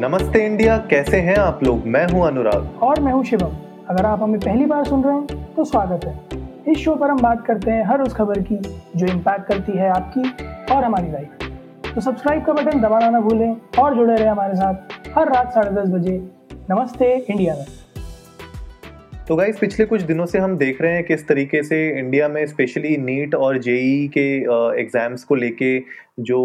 नमस्ते इंडिया कैसे हैं आप लोग? मैं हूँ अनुराग। और मैं हूँ शिवम। अगर आप हमें पहली बार सुन रहे हैं तो स्वागत है। इस शो पर हम बात करते हैं हर उस खबर की जो इम्पैक्ट करती है आपकी और हमारी लाइफ तो सब्सक्राइब का बटन दबाना ना भूलें और जुड़े रहे हमारे साथ हर रात साढ़े दस बजे। नमस्ते इंडिया में। तो गाइस पिछले कुछ दिनों से हम देख रहे हैं किस तरीके से इंडिया में स्पेशली नीट और जेई के एग्ज़ाम्स को लेके जो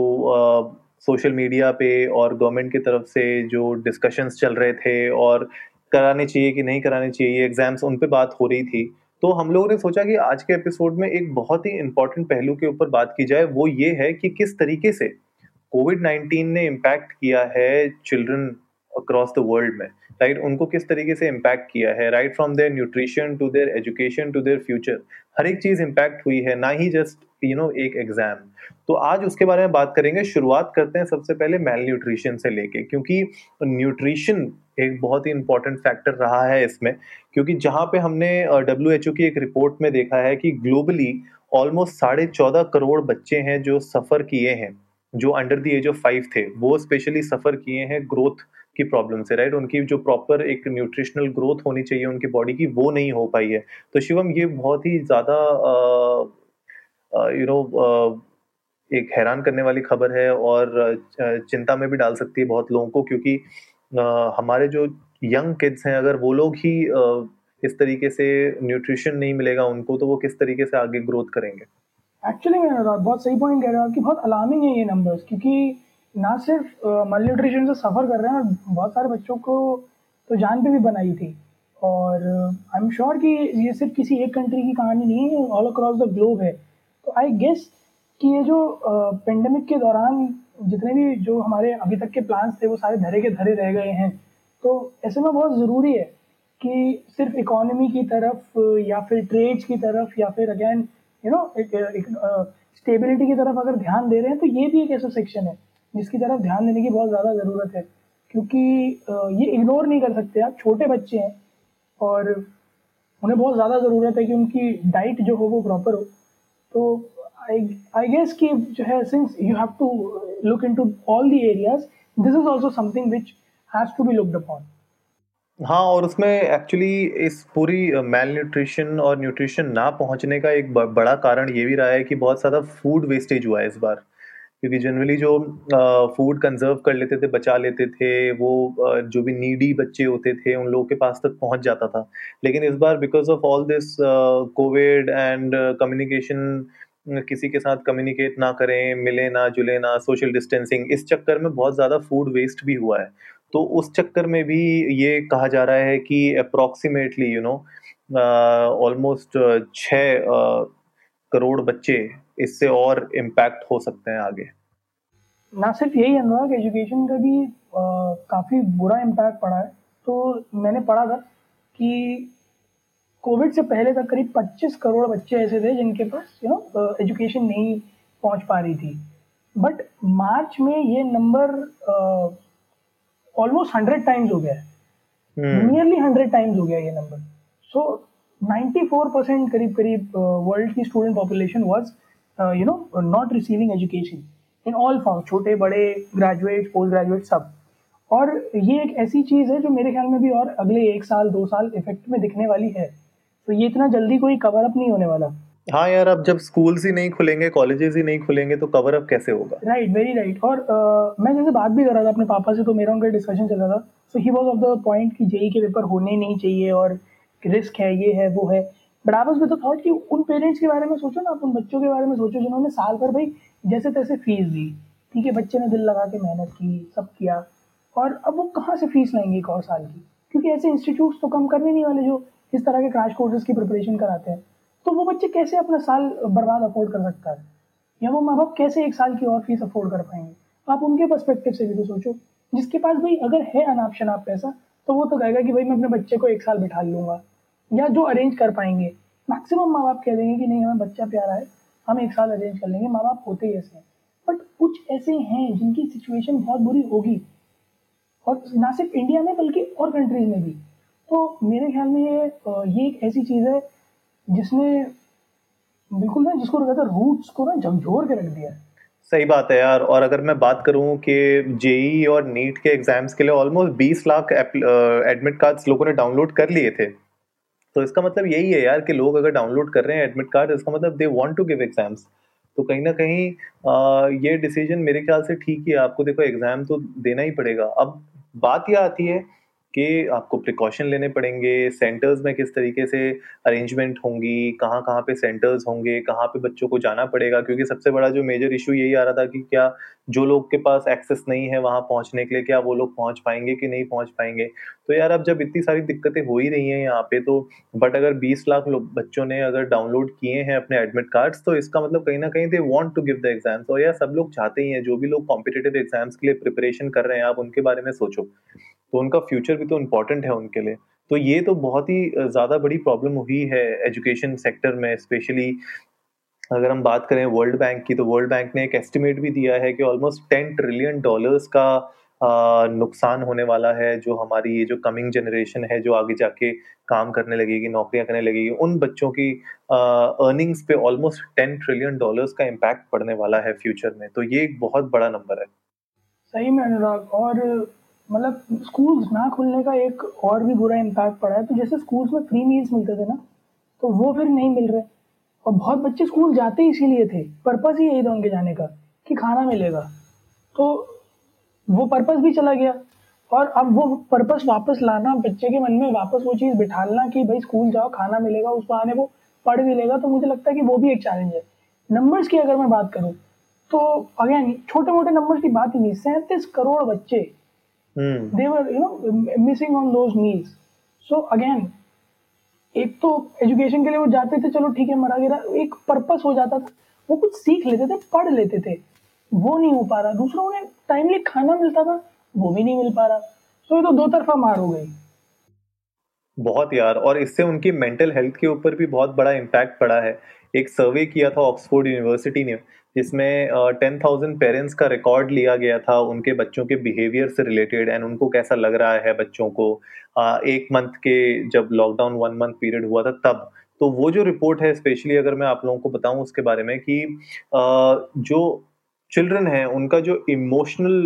सोशल मीडिया पे और गवर्नमेंट की तरफ़ से जो डिस्कशंस चल रहे थे और कराने चाहिए कि नहीं कराने चाहिए एग्ज़ाम्स उन पर बात हो रही थी। तो हम लोगों ने सोचा कि आज के एपिसोड में एक बहुत ही इंपॉर्टेंट पहलू के ऊपर बात की जाए, वो ये है कि किस तरीके से कोविड नाइन्टीन ने इम्पैक्ट किया है चिल्ड्रन अक्रॉस द वर्ल्ड में राइट right? उनको किस तरीके से इम्पैक्ट किया है? Right from their nutrition to their education to their future हर एक चीज़ इम्पैक्ट हुई है, ना ही जस्ट यू नो एक एग्ज़ाम तो आज उसके बारे में बात करेंगे। शुरुआत करते हैं सबसे पहले मेल न्यूट्रिशन से लेके, क्योंकि न्यूट्रिशन एक बहुत ही इंपॉर्टेंट फैक्टर रहा है इसमें, क्योंकि जहाँ पे हमने डब्ल्यू एच ओ की एक रिपोर्ट में देखा है कि ग्लोबली ऑलमोस्ट साढ़े चौदह करोड़ बच्चे हैं जो सफ़र किए हैं, जो under the age of five थे, वो स्पेशली सफ़र किए हैं ग्रोथ की प्रॉब्लम से राइट उनकी जो प्रॉपर एक न्यूट्रिशनल ग्रोथ होनी चाहिए उनकी बॉडी की, वो नहीं हो पाई है। तो शिवम, ये बहुत ही ज़्यादा यू नो एक हैरान करने वाली खबर है और चिंता में भी डाल सकती है बहुत लोगों को क्योंकि हमारे जो यंग किड्स हैं, अगर वो लोग ही इस तरीके से न्यूट्रिशन नहीं मिलेगा उनको तो वो किस तरीके से आगे ग्रोथ करेंगे? एक्चुअली बहुत सही पॉइंट कह रहा हूँ कि बहुत अलार्मिंग है ये नंबर्स क्योंकि ना सिर्फ़ मल न्यूट्रिशन से सफ़र कर रहे हैं बहुत सारे बच्चों को तो जान पे भी बनाई थी। और आई एम श्योर कि ये सिर्फ़ किसी एक कंट्री की कहानी नहीं है ऑल अक्रॉस द ग्लोब है। तो आई गेस कि ये जो पेंडेमिक के दौरान जितने भी जो हमारे अभी तक के प्लान्स थे, वो सारे धरे के धरे रह गए हैं। तो ऐसे में बहुत ज़रूरी है कि सिर्फ़ इकोनॉमी की तरफ़, या फिर ट्रेड्स की तरफ़, या फिर अगेन यू नो स्टेबिलिटी की तरफ़ अगर ध्यान दे रहे हैं तो ये भी एक ऐसा सेक्शन है। जिसकी तरफ़ ध्यान देने की बहुत ज़्यादा ज़रूरत है। क्योंकि ये इग्नोर नहीं कर सकते आप, छोटे बच्चे हैं और उन्हें बहुत ज़्यादा ज़रूरत है कि उनकी डाइट जो हो वो प्रॉपर हो। तो आई गेस कि जो है since you have to look into all the areas this is also something which has to be looked upon हाँ और उसमें एक्चुअली इस पूरी मेल न्यूट्रिशन और न्यूट्रिशन ना पहुँचने का एक बड़ा कारण ये भी रहा है कि बहुत ज़्यादा फ़ूड वेस्टेज हुआ है इस बार। क्योंकि जनरली जो फ़ूड कंजर्व कर लेते थे, बचा लेते थे, वो जो भी नीडी बच्चे होते थे, उन लोगों के पास तक पहुँच जाता था। लेकिन इस बार because of all this COVID and communication किसी के साथ कम्युनिकेट ना करें, मिले ना जुले ना सोशल डिस्टेंसिंग इस चक्कर में बहुत ज़्यादा फ़ूड वेस्ट भी हुआ है। तो उस चक्कर में भी ये कहा जा रहा है कि अप्रोक्सीमेटली यू नो ऑलमोस्ट छः करोड़ बच्चे इससे और इम्पैक्ट हो सकते हैं आगे। ना सिर्फ़ यही अनुराग एजुकेशन का भी काफ़ी बुरा इम्पैक्ट पड़ा है। तो मैंने पढ़ा था कि कोविड से पहले तक करीब 25 करोड़ बच्चे ऐसे थे जिनके पास यू नो एजुकेशन नहीं पहुँच पा रही थी। बट मार्च में ये नंबर ऑलमोस्ट हंड्रेड टाइम्स हो गया है। नियरली हंड्रेड टाइम्स हो गया ये नंबर सो 94 परसेंट करीब करीब वर्ल्ड की student population was you know not receiving education in all form छोटे बड़े ग्रेजुएट पोस्ट ग्रेजुएट सब। और ये एक ऐसी चीज़ है जो मेरे ख्याल में भी और अगले एक साल दो साल इफ़ेक्ट में दिखने वाली है। तो ये इतना जल्दी कोई कवर अप नहीं होने वाला। हाँ यार अब जब स्कूल्स ही नहीं खुलेंगे कॉलेजेस ही नहीं खुलेंगे तो कवर अप कैसे होगा? राइट वेरी राइट और uh, मैं जैसे बात भी कर रहा था अपने पापा से तो मेरा उनका डिस्कशन चल रहा था। So he was of the point कि जेई के पेपर होने नहीं चाहिए और रिस्क है ये है वो है। बट आपस में तो थॉट कि उन पेरेंट्स के बारे में सोचो ना, आप उन बच्चों के बारे में सोचो जिन्होंने साल भर भाई जैसे तैसे फ़ीस दी। ठीक है, बच्चे ने दिल लगा के मेहनत की, सब किया। और अब वो कहाँ से फ़ीस लाएँगे एक और साल की? क्योंकि ऐसे इंस्टीट्यूट तो कम करने नहीं वाले जो इस तरह के क्रैश कोर्सेज की प्रिपरेशन कराते हैं। तो वो बच्चे कैसे अपना साल बर्बाद अफोर्ड कर सकता है? या वो माँ बाप कैसे एक साल की और फ़ीस अफोर्ड कर पाएँगे? आप उनके परस्पेक्टिव से भी तो सोचो। जिसके पास भाई अगर है अनाप शनाप पैसा तो वो तो कहेगा कि भाई मैं अपने बच्चे को एक साल बिठा लूँगा। या जो अरेंज कर पाएँगे। मैक्सिमम माँ बाप कह देंगे कि नहीं, हमें बच्चा प्यारा है, हम एक साल अरेंज कर लेंगे माँ बाप होते ही ऐसे हैं। बट कुछ ऐसे हैं जिनकी सिचुएशन बहुत बुरी होगी। और ना सिर्फ़ इंडिया में, बल्कि और कंट्रीज़ में भी। तो मेरे ख्याल में ये ये एक ऐसी चीज़ है, जिसने बिल्कुल ना, जिसको कहते हैं रूट्स को ना झकझोर के रख दिया सही बात है यार। और अगर मैं बात करूँ कि जेई और नीट के एग्ज़ाम्स के लिए ऑलमोस्ट 20 लाख एडमिट कार्ड्स लोगों ने डाउनलोड कर लिए थे। तो इसका मतलब यही है यार कि लोग अगर डाउनलोड कर रहे हैं एडमिट कार्ड इसका मतलब they want to give exams तो कहीं ना कहीं आ, ये डिसीज़न मेरे ख्याल से ठीक ही है। आपको देखो एग्ज़ाम तो देना ही पड़ेगा। अब बात यह आती है कि आपको प्रिकॉशन लेने पड़ेंगे? सेंटर्स में किस तरीके से अरेंजमेंट होंगी? कहाँ कहाँ पे सेंटर्स होंगे? कहाँ पे बच्चों को जाना पड़ेगा? क्योंकि सबसे बड़ा जो मेजर इशू यही आ रहा था कि क्या जो लोग के पास एक्सेस नहीं है वहाँ पहुँचने के लिए, क्या वो लोग पहुँच पाएँगे कि नहीं पहुँच पाएँगे? तो यार अब जब इतनी सारी दिक्कतें हो ही रही हैं यहाँ पे तो बट अगर बीस लाख बच्चों ने अगर डाउनलोड किए हैं अपने एडमिट कार्ड्स तो इसका मतलब कहीं ना कहीं they want to give the exams और यार सब लोग चाहते ही हैं, जो भी लोग कॉम्पिटेटिव एग्ज़ाम्स के लिए प्रिपरेशन कर रहे हैं, आप उनके बारे में सोचो। तो उनका फ्यूचर भी तो इम्पोर्टेंट है उनके लिए। तो ये तो बहुत ही ज़्यादा बड़ी प्रॉब्लम हुई है एजुकेशन सेक्टर में स्पेशली अगर हम बात करें वर्ल्ड बैंक की तो वर्ल्ड बैंक ने एक एस्टिमेट भी दिया है कि ऑलमोस्ट टेन ट्रिलियन डॉलर्स का नुकसान होने वाला है, जो हमारी ये जो कमिंग जनरेशन है, जो आगे जाके काम करने लगेगी, नौकरियाँ करने लगेगी, उन बच्चों की अर्निंग्स पे ऑलमोस्ट टेन ट्रिलियन डॉलर्स का इम्पैक्ट पड़ने वाला है फ्यूचर में। तो ये एक बहुत बड़ा नंबर है। सही में अनुराग, और मतलब स्कूल्स ना खुलने का एक और भी बुरा इम्पैक्ट पड़ा है। तो जैसे स्कूल्स में फ्री मील्स मिलते थे ना तो वो फिर नहीं मिल रहे। और बहुत बच्चे स्कूल जाते ही इसीलिए थे। पर्पज़ ही यही था उनके जाने का, कि खाना मिलेगा। तो वो पर्पज़ भी चला गया। और अब वो पर्पज़ वापस लाना, बच्चे के मन में वापस वो चीज़ बिठालना कि भाई स्कूल जाओ, खाना मिलेगा, उस बहाने वो पढ़ भी लेगा तो मुझे लगता है कि वो भी एक चैलेंज है। नंबर्स की अगर मैं बात करूँ तो अगेन छोटे मोटे नंबर्स की बात ही नहीं, सैंतीस करोड़ बच्चे Hmm. they were you know missing on those meals. So again एक तो एजुकेशन के लिए वो जाते थे चलो ठीक है मरा गिरा एक पर्पस हो जाता था। वो कुछ सीख लेते थे पढ़ लेते थे। वो नहीं हो पा रहा। दूसरा उन्हें टाइमली खाना मिलता था वो भी नहीं मिल पा रहा। तो ये तो दो तरफा मार हो गई। बहुत यार और इससे उनकी मेंटल हेल्थ के ऊपर भी बहुत बड़ा इम्पैक्ट पड़ा है। एक सर्वे किया था ऑक्सफोर्ड यूनिवर्सिटी ने। जिसमें टेन थाउज़ेंड पेरेंट्स का रिकॉर्ड लिया गया था उनके बच्चों के बिहेवियर से रिलेटेड एंड उनको कैसा लग रहा है बच्चों को uh, एक मंथ के जब लॉकडाउन वन मंथ पीरियड हुआ था तब तो वो जो रिपोर्ट है स्पेशली अगर मैं आप लोगों को बताऊँ उसके बारे में कि uh, जो चिल्ड्रन हैं उनका जो इमोशनल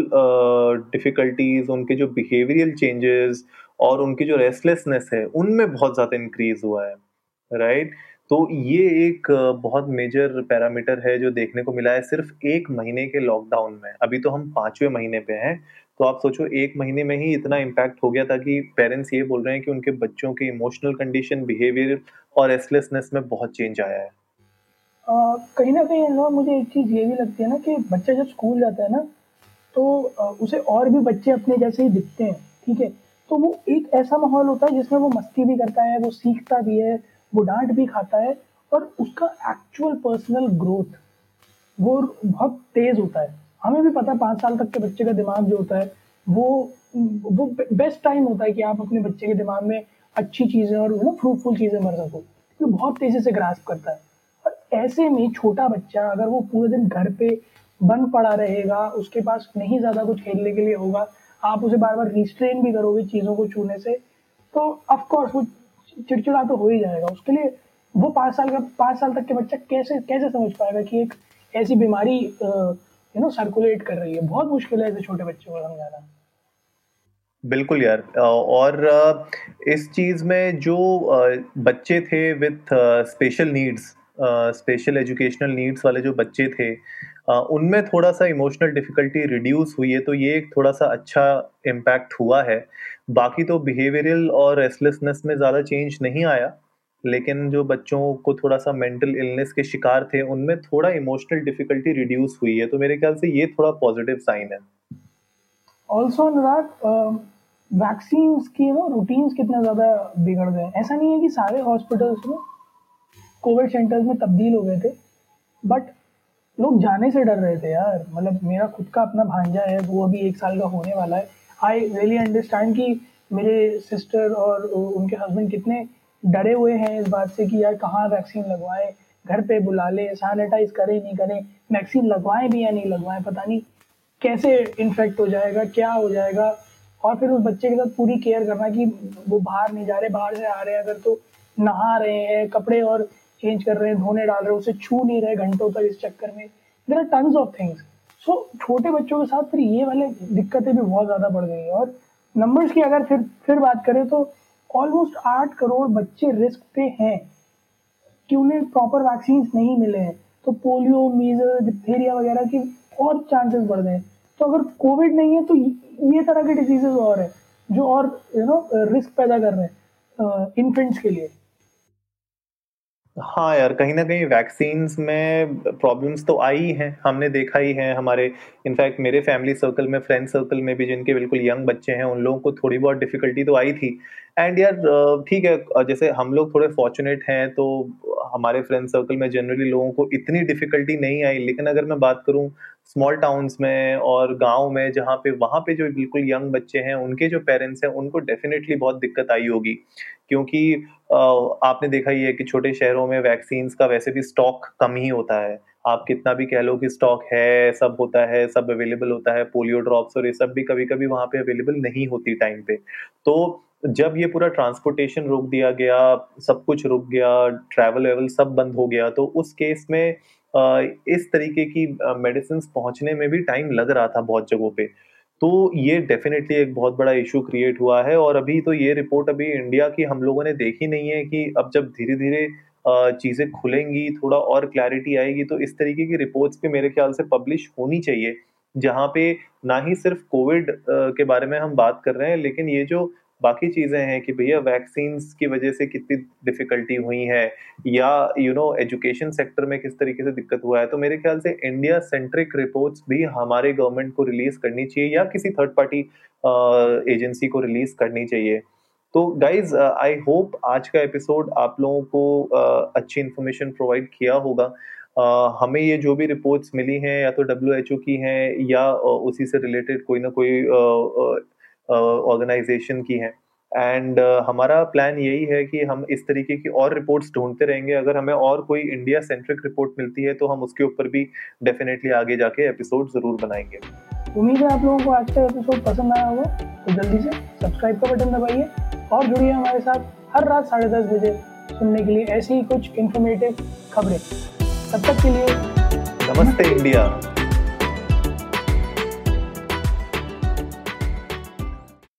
डिफिकल्टीज उनके जो बिहेवियरल चेंजेस और उनकी जो रेस्टलेसनेस है उनमें बहुत ज़्यादा इंक्रीज हुआ है राइट right? तो ये एक बहुत मेजर पैरामीटर है जो देखने को मिला है सिर्फ़ एक महीने के लॉकडाउन में। अभी तो हम पाँचवें महीने पे हैं तो आप सोचो एक महीने में ही इतना इम्पैक्ट हो गया था कि पेरेंट्स ये बोल रहे हैं कि उनके बच्चों की इमोशनल कंडीशन बिहेवियर और रेस्टलेसनेस में बहुत चेंज आया है। कहीं ना कहीं ना मुझे एक चीज़ ये भी लगती है ना कि बच्चा जब स्कूल जाता है ना तो उसे और भी बच्चे अपने जैसे ही दिखते हैं, ठीक है? तो वो एक ऐसा माहौल होता है जिसमें वो मस्ती भी करता है, वो सीखता भी है वो डांट भी खाता है और उसका एक्चुअल पर्सनल ग्रोथ वो बहुत तेज होता है। हमें भी पता है पाँच साल तक के बच्चे का दिमाग जो होता है, वो वो बेस्ट टाइम होता है कि आप अपने बच्चे के दिमाग में अच्छी चीज़ें और ना फ्रूटफुल चीज़ें भर सको। वो बहुत तेज़ी से ग्रास्प करता है। और ऐसे में छोटा बच्चा अगर वो पूरे दिन घर पे बंद पड़ा रहेगा, उसके पास नहीं ज़्यादा कुछ खेलने के लिए होगा, आप उसे बार बार रिस्ट्रेन भी करोगे चीज़ों को छूने से तो ऑफकोर्स वो चिड़चिड़ा तो हो ही जाएगा। उसके लिए वो पाँच साल का पाँच साल तक के बच्चा कैसे कैसे समझ पाएगा कि एक ऐसी बीमारी यू नो सर्कुलेट कर रही है? बहुत मुश्किल है ऐसे छोटे बच्चों को समझाना। बिल्कुल यार। और इस चीज़ में जो बच्चे थे with special needs special educational needs वाले जो बच्चे थे उनमें थोड़ा सा इमोशनल डिफिकल्टी रिड्यूस हुई है तो ये एक थोड़ा सा अच्छा इम्पैक्ट हुआ है। बाकी तो बिहेवियरल और रेस्टलेसनेस में ज़्यादा चेंज नहीं आया, लेकिन जो बच्चों को थोड़ा सा मेंटल इलनेस के शिकार थे, उनमें थोड़ा इमोशनल डिफिकल्टी रिड्यूस हुई है तो मेरे ख्याल से ये थोड़ा पॉजिटिव साइन है। ऑल्सो अनुराग वैक्सीन की नो रूटीन्स कितना ज़्यादा बिगड़ गए ऐसा नहीं है कि सारे हॉस्पिटल्स में कोविड सेंटर्स में तब्दील हो गए थे बट लोग जाने से डर रहे थे यार। मतलब मेरा खुद का अपना भांजा है, वो अभी एक साल का होने वाला है। आई रियली अंडरस्टैंड कि मेरे सिस्टर और उनके हस्बैंड कितने डरे हुए हैं इस बात से कि यार कहाँ वैक्सीन लगवाएँ, घर पे बुला ले सैनिटाइज करें, नहीं करें वैक्सीन लगवाएँ भी या नहीं लगवाएँ, पता नहीं कैसे इन्फेक्ट हो जाएगा, क्या हो जाएगा। और फिर उस बच्चे के साथ पूरी केयर करना कि वो बाहर नहीं जा रहे, बाहर से आ रहे हैं, अगर तो नहा रहे हैं, कपड़े और चेंज कर रहे हैं, धोने डाल रहे हैं, उसे छू नहीं रहे घंटों तक इस चक्कर में। There are tons of things so छोटे बच्चों के साथ फिर ये वाले दिक्कतें भी बहुत ज़्यादा बढ़ गई हैं। और नंबर्स की अगर फिर फिर बात करें तो ऑलमोस्ट आठ करोड़ बच्चे रिस्क पे हैं कि उन्हें प्रॉपर वैक्सीन नहीं मिले हैं। तो पोलियो मीजल डिप्थेरिया वगैरह की और चांसेस बढ़ गए तो अगर कोविड नहीं है तो ये तरह के डिजीजेज और है, जो और यू नो रिस्क पैदा कर रहे हैं इन्फेंट्स के लिए। हाँ यार, कहीं ना कहीं वैक्सीन्स में प्रॉब्लम्स तो आई हैं हमने देखा ही है हमारे इनफैक्ट मेरे फैमिली सर्कल में फ्रेंड सर्कल में भी जिनके बिल्कुल यंग बच्चे हैं, उन लोगों को थोड़ी बहुत डिफिकल्टी तो आई थी। एंड यार ठीक है जैसे हम लोग थोड़े फॉर्चुनेट हैं तो हमारे फ्रेंड सर्कल में जनरली लोगों को इतनी डिफिकल्टी नहीं आई। लेकिन अगर मैं बात करूँ स्मॉल टाउन्स में और गाँव में, जहाँ पे, वहाँ पे जो बिल्कुल यंग बच्चे हैं, उनके जो पेरेंट्स हैं, उनको डेफिनेटली बहुत दिक्कत आई होगी। क्योंकि आपने देखा ही है कि छोटे शहरों में वैक्सीन का वैसे भी स्टॉक कम ही होता है। आप कितना भी कह लो कि स्टॉक है, सब होता है, सब अवेलेबल होता है पोलियो ड्रॉप्स और ये सब भी कभी कभी वहाँ पे अवेलेबल नहीं होती टाइम पे। तो जब ये पूरा ट्रांसपोर्टेशन रोक दिया गया, सब कुछ रुक गया ट्रैवल वेवल सब बंद हो गया तो उस केस में इस तरीके की मेडिसिन पहुँचने में भी टाइम लग रहा था बहुत जगहों पे। तो ये डेफिनेटली एक बहुत बड़ा इशू क्रिएट हुआ है और अभी तो ये रिपोर्ट अभी इंडिया की हम लोगों ने देखी नहीं है कि अब जब धीरे धीरे चीज़ें खुलेंगी, थोड़ा और क्लैरिटी आएगी तो इस तरीके की रिपोर्ट्स भी मेरे ख्याल से पब्लिश होनी चाहिए। जहाँ पे ना ही सिर्फ़ कोविड के बारे में हम बात कर रहे हैं, लेकिन ये जो बाकी चीज़ें हैं कि भैया वैक्सीन की वजह से कितनी डिफिकल्टी हुई है या यू नो एजुकेशन सेक्टर में किस तरीके से दिक्कत हुआ है तो मेरे ख्याल से इंडिया सेंट्रिक रिपोर्ट्स भी हमारे गवर्नमेंट को रिलीज़ करनी चाहिए या किसी थर्ड पार्टी एजेंसी को रिलीज़ करनी चाहिए। तो गाइज़ आई होप आज का एपिसोड आप लोगों को uh, अच्छी इन्फॉर्मेशन प्रोवाइड किया होगा। uh, हमें ये जो भी रिपोर्ट्स मिली हैं या तो डब्ल्यूएचओ की हैं या uh, उसी से रिलेटेड कोई ना कोई ऑर्गेनाइजेशन की हैं। एंड uh, हमारा प्लान यही है कि हम इस तरीके की और रिपोर्ट्स ढूंढते रहेंगे। अगर हमें और कोई इंडिया सेंट्रिक रिपोर्ट मिलती है तो हम उसके ऊपर भी डेफिनेटली आगे जाके एपिसोड ज़रूर बनाएँगे। उम्मीद है आप लोगों को आज का एपिसोड पसंद आया होगा। तो जल्दी से सब्सक्राइब का बटन दबाइए और जुड़िए हमारे साथ हर रात साढ़े दस बजे सुनने के लिए ऐसी ही कुछ इन्फॉर्मेटिव खबरें। तब तक के लिए नमस्ते इंडिया